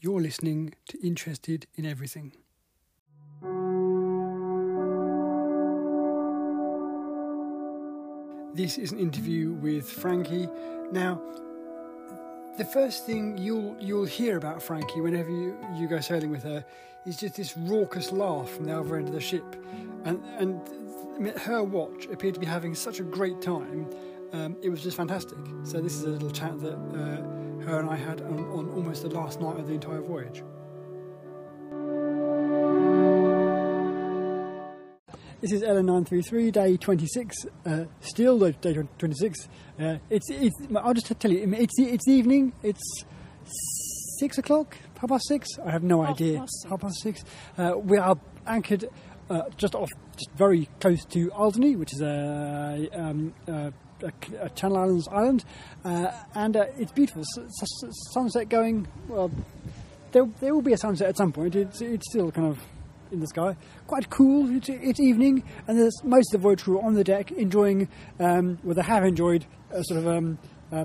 You're listening to Interested in Everything. This is an interview with Frankie. Now, the first thing you'll you'll hear about Frankie whenever you, you go sailing with her is just this raucous laugh from the other end of the ship, and and her watch appeared to be having such a great time. Um, it was just fantastic. So this is a little chat that uh, her and I had on, on almost the last night of the entire voyage. This is LN933, day 26, uh, still day day 26. Uh, it's, it's, I'll just tell you, it's, it's evening, it's six o'clock, half past six, I have no Half idea. past. Half past six. Uh, we are anchored uh, just off, just very close to Alderney, which is a, um, Channel Islands island, uh, and uh, it's beautiful. S- s- sunset going, well, there, there will be a sunset at some point. It's, it's still kind of in the sky. Quite cool. It's, it's evening, and there's most of the voyage crew on the deck enjoying, um, well, they have enjoyed a sort of um,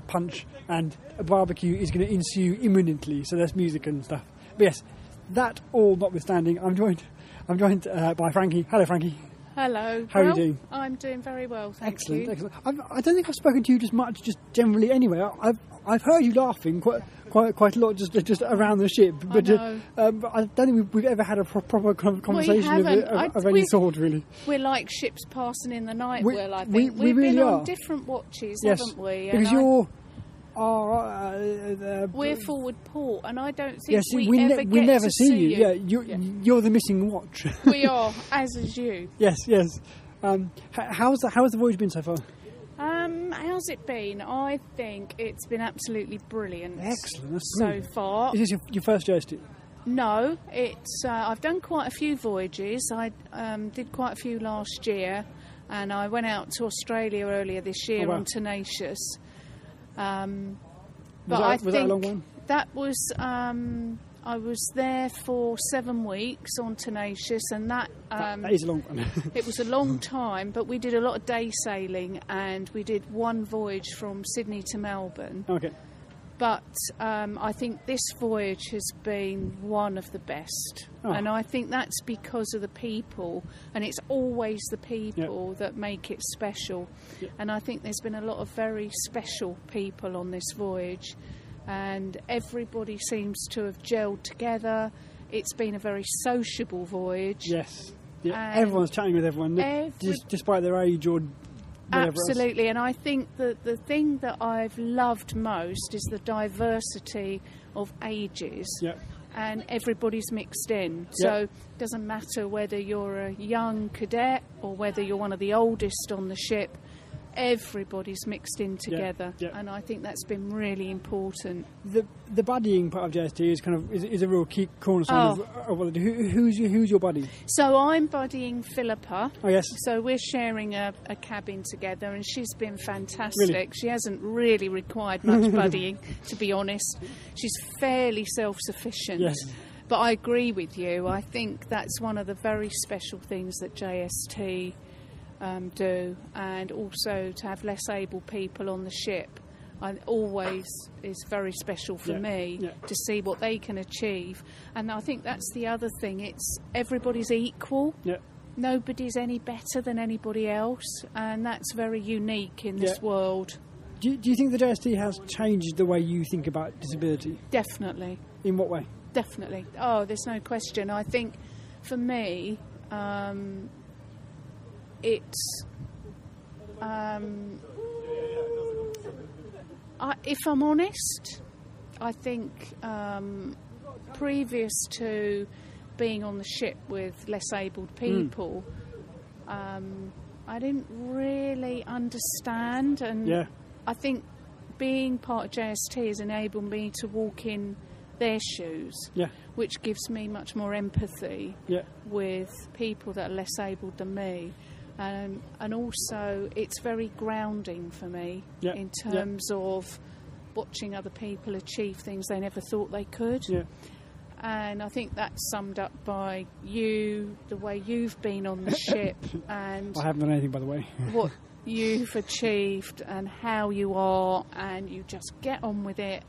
punch, and a barbecue is going to ensue imminently. So there's music and stuff. But yes, that all notwithstanding, I'm joined. I'm joined uh, by Frankie. Hello, Frankie. Hello. How are you doing? I'm doing very well, thank excellent, you. excellent. I've, I don't think I've spoken to you just much, just generally. Anyway, I- I've I've heard you laughing quite quite quite a lot just just around the ship, but uh, know. um, I don't think we've, we've ever had a pro- proper conversation of, of, I- of any we- sort, really. We're like ships passing in the night, We- Will, I we- think. we have really been are. on different watches, Yes, haven't we? because And I- you're. Uh, uh, We're forward port, and I don't think yes, we, we, ne- ever we get never to see you. you. Yeah, you're, Yeah. you're the missing watch. we are, as is you. yes, yes. Um, how's the how's the voyage been so far? Um, how's it been? I think it's been absolutely brilliant. Excellent. So brilliant. far, Is this your, your first joystick? No, it's. Uh, I've done quite a few voyages. I um, did quite a few last year, and I went out to Australia earlier this year Oh, wow. on Tenacious. Um, Was but that- I was that a think long one? that was. Um, I was there for seven weeks on Tenacious, and that. Um, that is a long one. it was a long time, but we did a lot of day sailing, and we did one voyage from Sydney to Melbourne. okay. But um, I think this voyage has been one of the best. Oh. And I think that's because of the people, and it's always the people that make it special. Yep. And I think there's been a lot of very special people on this voyage, and everybody seems to have gelled together. It's been a very sociable voyage. Yes. Yeah, everyone's chatting with everyone, every- despite their age or whatever else. Absolutely, and I think that the thing that I've loved most is the diversity of ages. Yeah. And everybody's mixed in. So it doesn't matter whether you're a young cadet or whether you're one of the oldest on the ship, everybody's mixed in together. yeah. And I think that's been really important. The the buddying part of JST is kind of is, is a real key cornerstone Oh. of, of what they do. Who, who's your, who's your buddy? So I'm buddying Philippa. Oh yes. So we're sharing a, a cabin together, and she's been fantastic. Really? She hasn't really required much buddying, to be honest. She's fairly self-sufficient. Yes. But I agree with you. I think that's one of the very special things that JST um, do, and also to have less able people on the ship. I always is very special for Yeah, me yeah. to see what they can achieve, and I think that's the other thing. It's everybody's equal Yeah. nobody's any better than anybody else, and that's very unique in this world. Do you, do you think the JST has changed the way you think about disability? Definitely, In what way? definitely. Oh, there's no question. I think for me, um, it's. Um, I, if I'm honest, I think um, previous to being on the ship with less abled people, um, I didn't really understand, and Yeah. I think being part of JST has enabled me to walk in their shoes, Yeah. which gives me much more empathy Yeah. with people that are less abled than me. Um, and also, it's very grounding for me in terms of watching other people achieve things they never thought they could. Yeah. And I think that's summed up by you, the way you've been on the ship, and I haven't done anything, by the way. what you've achieved and how you are, and you just get on with it.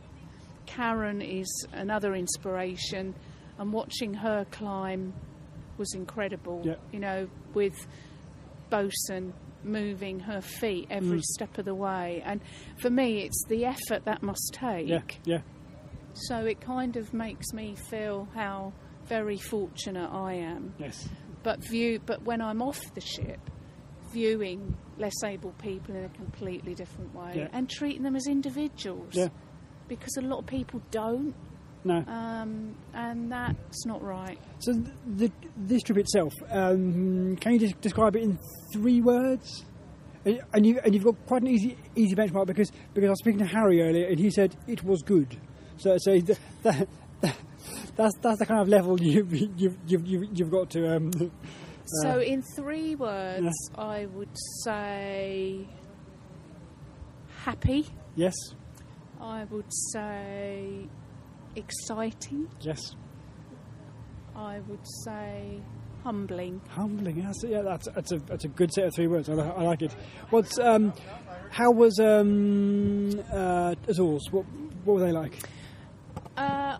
Karen is another inspiration, and watching her climb was incredible. You know, with Bosun moving her feet every Mm. step of the way, and for me, it's the effort that must take. Yeah, yeah, So it kind of makes me feel how very fortunate I am. yes, But view, but when I'm off the ship, viewing less able people in a completely different way Yeah. and treating them as individuals. yeah. Because a lot of people don't, No. um, and that's not right. So th- the, this trip itself, um, can you just describe it in three words? And you and you've got quite an easy easy benchmark because because I was speaking to Harry earlier and he said it was good. So so th- that, that, that's that's the kind of level you've you've you've, you've, you've got to. Um, So, in three words, I would say happy. yes, I would say exciting. yes, I would say humbling. humbling. That's, yeah, that's that's a that's a good set of three words. I, I like it. What's um, how was um, uh, Azores? What what were they like?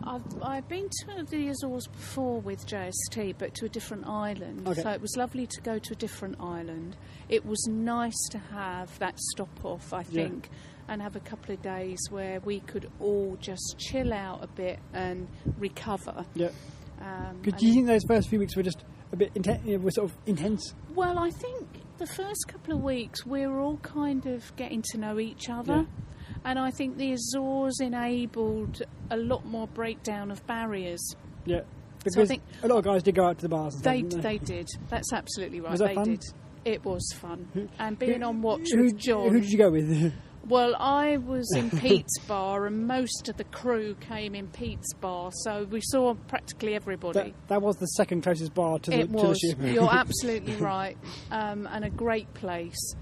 I've, I've been to the Azores before with JST, but to a different island. Okay. So it was lovely to go to a different island. It was nice to have that stop off, I Yeah. think, and have a couple of days where we could all just chill out a bit and recover. Yeah. Um, do you think those first few weeks were just a bit know, were sort of intense? Well, I think the first couple of weeks we were all kind of getting to know each other. Yeah. And I think the Azores enabled a lot more breakdown of barriers. Yeah. Because So I think- a lot of guys did go out to the bars. And They, stuff, didn't they did. That's absolutely right. Was that they fun? did. It was fun. And being on watch who, with John. Who did you go with? Well, I was in Pete's bar, and most of the crew came in Pete's bar, so we saw practically everybody. that, that was the second closest bar to the, it to the was. You're absolutely right, um, and a great place.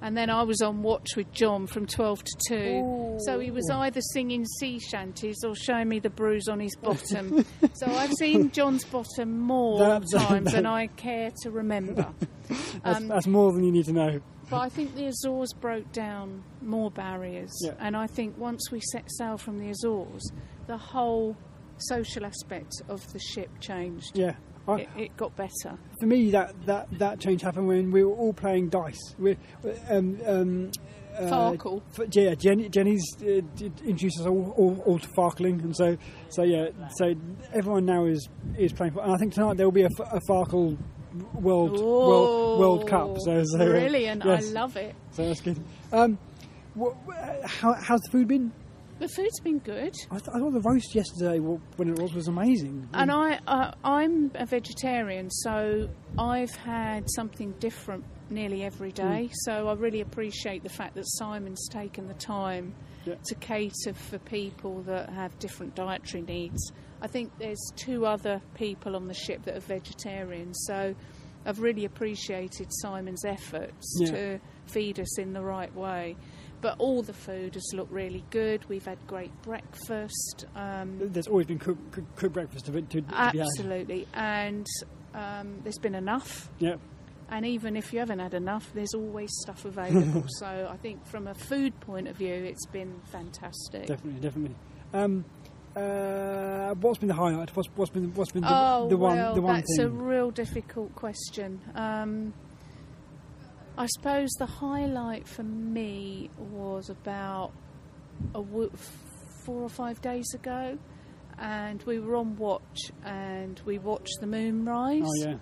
And then I was on watch with John from 12 to 2. So he was either singing sea shanties or showing me the bruise on his bottom. so I've seen John's bottom more That- that- times that- than I care to remember. that's, um, that's more than you need to know. But I think the Azores broke down more barriers. Yeah. And I think once we set sail from the Azores, the whole social aspect of the ship changed. Yeah. It, it got better. for me, that, that, that change happened when we were all playing dice. We, um, um, uh, Farkle. yeah, Jenny, Jenny's uh, introduced us all, all, all to Farkling, and so so yeah, so everyone now is is playing. And I think tonight there will be a Farkle World World World Cup. So, so brilliant! yes. I love it. So that's good. Um, wha- how, how's the food been? The food's been good, I, th- I thought the roast yesterday, when it was, was amazing. and I uh, I'm a vegetarian, so I've had something different nearly every day. So I really appreciate the fact that Simon's taken the time Yeah. to cater for people that have different dietary needs. I think there's two other people on the ship that are vegetarians, so I've really appreciated Simon's efforts Yeah. to feed us in the right way. But all the food has looked really good. We've had great breakfast. Um, There's always been cooked cook, cook breakfast to, to, absolutely, and um, there's been enough. Yeah. And even if you haven't had enough, there's always stuff available. so I think from a food point of view, it's been fantastic. Definitely, definitely. Um, uh, what's been the highlight? What's, what's been what's been the, oh the one well, the one that's a real difficult question. I suppose the highlight for me was about w- four or five days ago, and we were on watch and we watched the moon rise. oh yeah.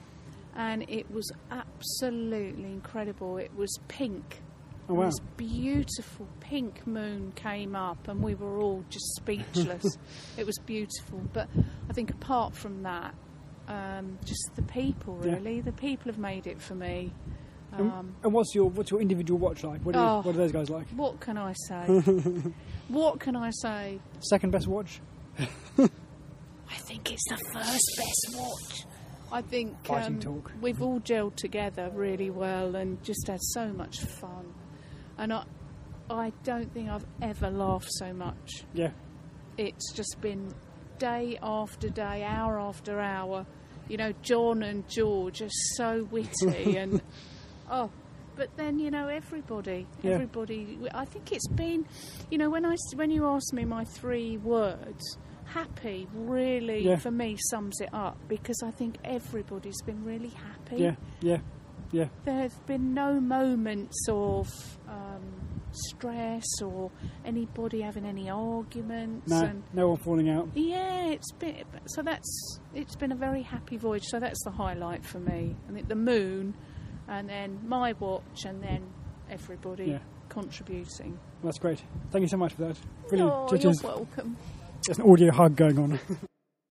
and it was absolutely incredible. It was pink. Oh wow. This beautiful pink moon came up, and we were all just speechless. it was beautiful. But I think apart from that, um, just the people Yeah. really. The people have made it for me. And- Um, and what's your what's your individual watch like? What, you- Oh. what are those guys like? what can I say? what can I say? Second best watch? I think it's the first best watch. I think um, we've all gelled together really well and just had so much fun. And I, I don't think I've ever laughed so much. Yeah. It's just been day after day, hour after hour. You know, John and George are so witty and oh, but then you know everybody, Yeah. everybody. I think it's been, you know, when i when you ask me my three words, happy really Yeah. for me sums it up because I think everybody's been really happy. Yeah, yeah, yeah. There have been no moments of um, stress or anybody having any arguments. No, And no one falling out. yeah, it's been so that's it's been a very happy voyage. So that's the highlight for me. I think the moon, and then my watch, and then everybody Yeah. contributing. That's great. Thank you so much for that. Brilliant. Oh, you're welcome. There's an audio hug going on.